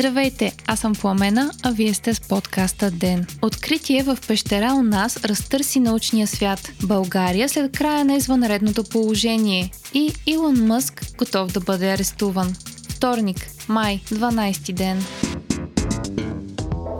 Здравейте, аз съм Пламена, а вие сте с подкаста Ден. Откритие в пещера у нас разтърси научния свят. България след края на извънредното положение. И Илон Мъск готов да бъде арестуван. Вторник, май, 12 ден.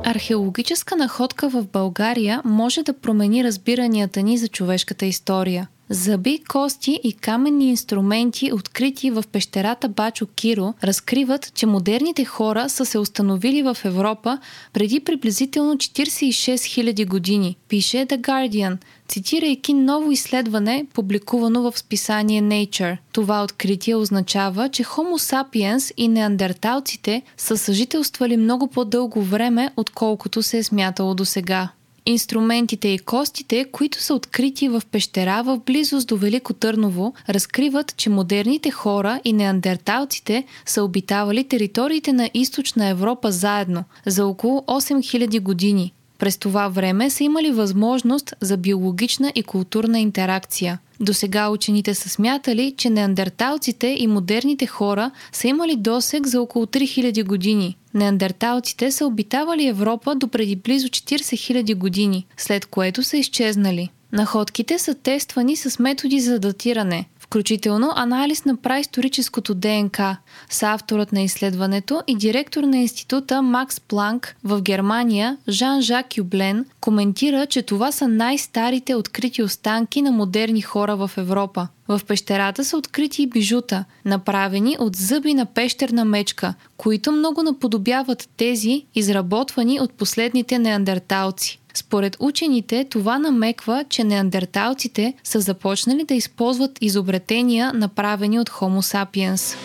Археологическа находка в България може да промени разбиранията ни за човешката история – Зъби, кости и каменни инструменти, открити в пещерата Бачо Киро, разкриват, че модерните хора са се установили в Европа преди приблизително 46 000 години, пише The Guardian, цитирайки ново изследване, публикувано в списание Nature. Това откритие означава, че Homo sapiens и неандерталците са съжителствали много по-дълго време, отколкото се е смятало до сега. Инструментите и костите, които са открити в пещера в близост до Велико Търново, разкриват, че модерните хора и неандерталците са обитавали териториите на източна Европа заедно за около 8000 години. През това време са имали възможност за биологична и културна интеракция – до сега учените са смятали, че неандерталците и модерните хора са имали досег за около 3000 години. Неандерталците са обитавали Европа до преди близо 40 000 години, след което са изчезнали. Находките са тествани с методи за датиране, включително анализ на праисторическото ДНК, с авторът на изследването и директор на института Макс Планк в Германия Жан-Жак Юблен коментира, че това са най-старите открити останки на модерни хора в Европа. В пещерата са открити и бижута, направени от зъби на пещерна мечка, които много наподобяват тези, изработвани от последните неандерталци. Според учените, това намеква, че неандерталците са започнали да използват изобретения, направени от Homo sapiens.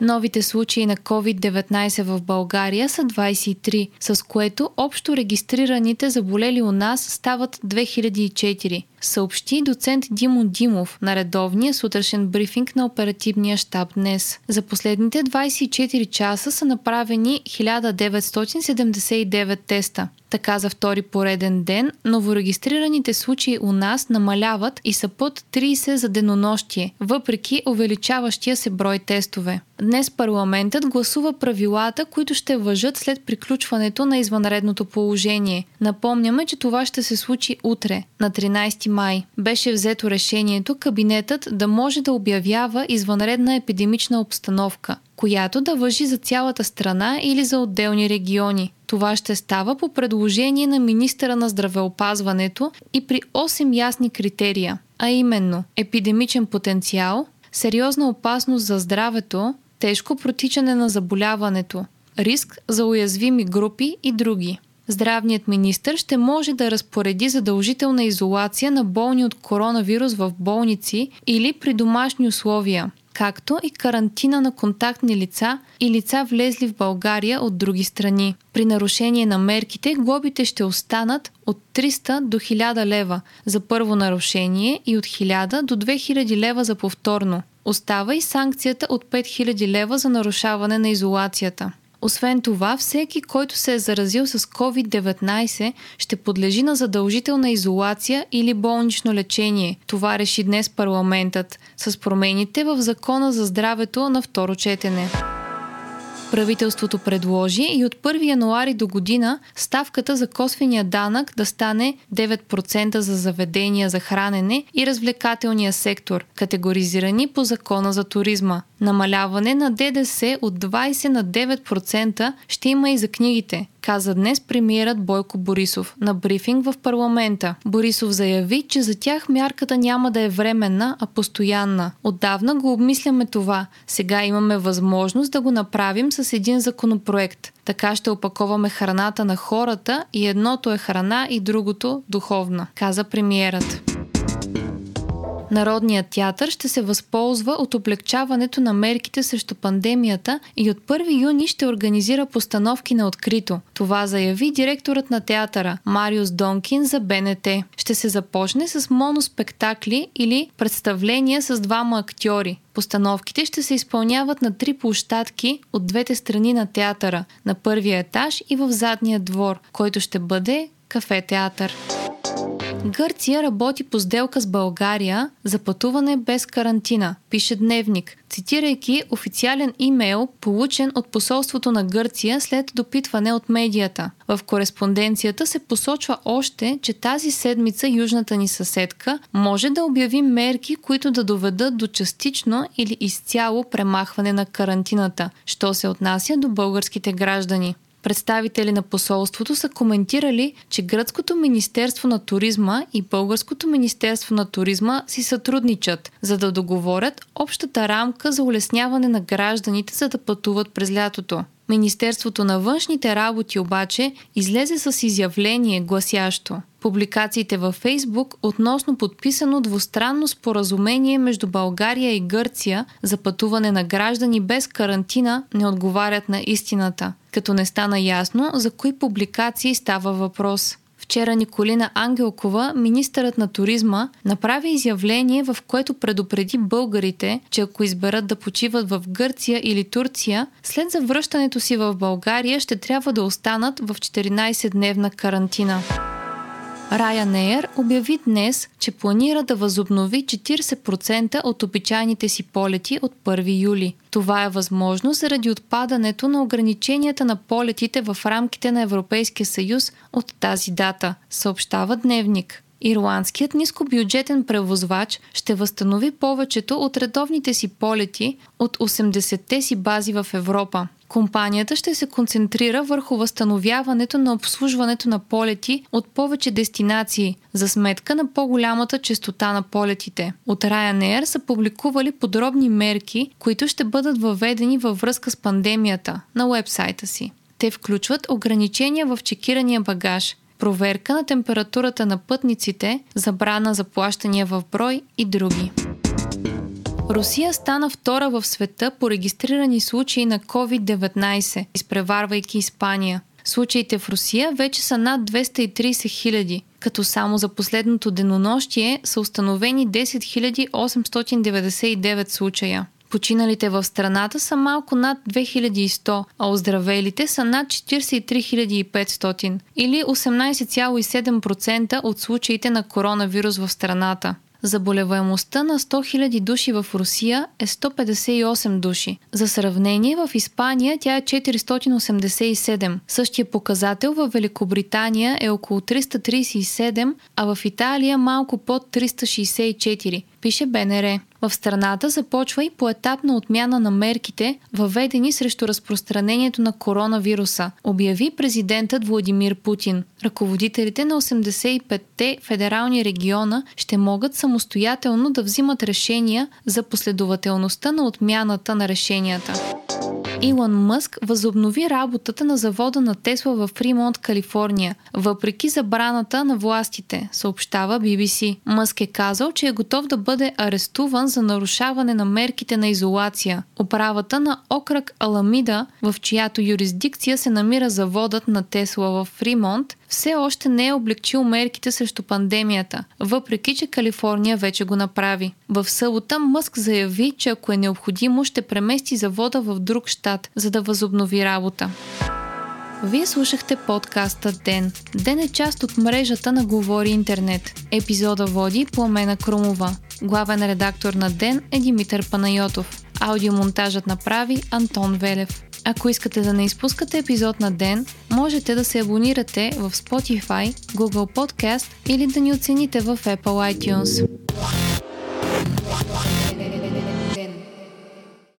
Новите случаи на COVID-19 в България са 23, с което общо регистрираните заболели у нас стават 2004 съобщи доцент Димо Димов на редовния сутрешен брифинг на оперативния щаб днес. За последните 24 часа са направени 1979 теста. Така за втори пореден ден новорегистрираните случаи у нас намаляват и са под 30 за денонощие, въпреки увеличаващия се брой тестове. Днес парламентът гласува правилата, които ще въжат след приключването на извънредното положение. Напомняме, че това ще се случи утре, на 13 май. Беше взето решението кабинетът да може да обявява извънредна епидемична обстановка, която да въжи за цялата страна или за отделни региони. Това ще става по предложение на министъра на здравеопазването и при 8 ясни критерия, а именно епидемичен потенциал, сериозна опасност за здравето, тежко протичане на заболяването, риск за уязвими групи и други. Здравният министр ще може да разпореди задължителна изолация на болни от коронавирус в болници или при домашни условия, както и карантина на контактни лица и лица влезли в България от други страни. При нарушение на мерките глобите ще останат от 300 до 1000 лева за първо нарушение и от 1000 до 2000 лева за повторно. Остава и санкцията от 5000 лева за нарушаване на изолацията. Освен това, всеки, който се е заразил с COVID-19, ще подлежи на задължителна изолация или болнично лечение. Това реши днес парламентът с промените в Закона за здравето на второ четене. Правителството предложи и от 1 януари до година ставката за косвения данък да стане 9% за заведения за хранене и развлекателния сектор, категоризирани по закона за туризма. Намаляване на ДДС от 20 на 9% ще има и за книгите, каза днес премиерът Бойко Борисов на брифинг в парламента. Борисов заяви, че за тях мярката няма да е временна, а постоянна. Отдавна го обмисляме това. Сега имаме възможност да го направим с един законопроект. Така ще опаковаме храната на хората и едното е храна и другото духовна, каза премиерът. Народният театър ще се възползва от облегчаването на мерките срещу пандемията и от 1 юни ще организира постановки на открито. Това заяви директорът на театъра Мариус Донкин за БНТ. Ще се започне с моноспектакли или представления с двама актьори. Постановките ще се изпълняват на три площадки от двете страни на театъра, на първия етаж и в задния двор, който ще бъде кафе-театър. Гърция работи по сделка с България за пътуване без карантина, пише Дневник, цитирайки официален имейл, получен от посолството на Гърция след допитване от медията. В кореспонденцията се посочва още, че тази седмица южната ни съседка може да обяви мерки, които да доведат до частично или изцяло премахване на карантината, що се отнася до българските граждани. Представители на посолството са коментирали, че Гръцкото Министерство на туризма и Българското Министерство на туризма си сътрудничат, за да договорят общата рамка за улесняване на гражданите, за да пътуват през лятото. Министерството на външните работи обаче излезе с изявление гласящо. Публикациите във Фейсбук относно подписано двустранно споразумение между България и Гърция за пътуване на граждани без карантина не отговарят на истината, като не стана ясно за кои публикации става въпрос. Вчера Николина Ангелкова, министърът на туризма, направи изявление, в което предупреди българите, че ако изберат да почиват в Гърция или Турция, след завръщането си в България ще трябва да останат в 14-дневна карантина. Ryanair обяви днес, че планира да възобнови 40% от обичайните си полети от 1 юли. Това е възможно заради отпадането на ограниченията на полетите в рамките на Европейския съюз от тази дата, съобщава Дневник. Ирландският нискобюджетен превозвач ще възстанови повечето от редовните си полети от 80-те си бази в Европа. Компанията ще се концентрира върху възстановяването на обслужването на полети от повече дестинации, за сметка на по-голямата частота на полетите. От Ryanair са публикували подробни мерки, които ще бъдат въведени във връзка с пандемията на уебсайта си. Те включват ограничения в чекирания багаж, проверка на температурата на пътниците, забрана за плащания в брой и други. Русия стана втора в света по регистрирани случаи на COVID-19, изпреварвайки Испания. Случаите в Русия вече са над 230 хиляди, като само за последното денонощие са установени 10 899 случая. Починалите в страната са малко над 2100, а оздравелите са над 43 500 или 18,7% от случаите на коронавирус в страната. Заболеваемостта на 100 000 души в Русия е 158 души. За сравнение, в Испания тя е 487. Същия показател в Великобритания е около 337, а в Италия малко под 364 пише БНР. В страната започва и поетапна отмяна на мерките, въведени срещу разпространението на коронавируса, обяви президентът Владимир Путин. Ръководителите на 85-те федерални региона ще могат самостоятелно да взимат решения за последователността на отмяната на решенията. Илон Мъск възобнови работата на завода на Тесла в Фримонт, Калифорния, въпреки забраната на властите, съобщава BBC. Мъск е казал, че е готов да бъде арестуван за нарушаване на мерките на изолация. Управата на окръг Аламида, в чиято юрисдикция се намира заводът на Тесла в Фримонт, все още не е облегчил мерките срещу пандемията, въпреки че Калифорния вече го направи. В събота Мъск заяви, че ако е необходимо, ще премести завода в друг щат, за да възобнови работа. Вие слушахте подкаста Ден. Ден е част от мрежата на Говори Интернет. Епизода води Пламена Крумова. Главен редактор на Ден е Димитър Панайотов. Аудиомонтажът направи Антон Велев. Ако искате да не изпускате епизод на ден, можете да се абонирате в Spotify, Google Podcast или да ни оцените в Apple iTunes.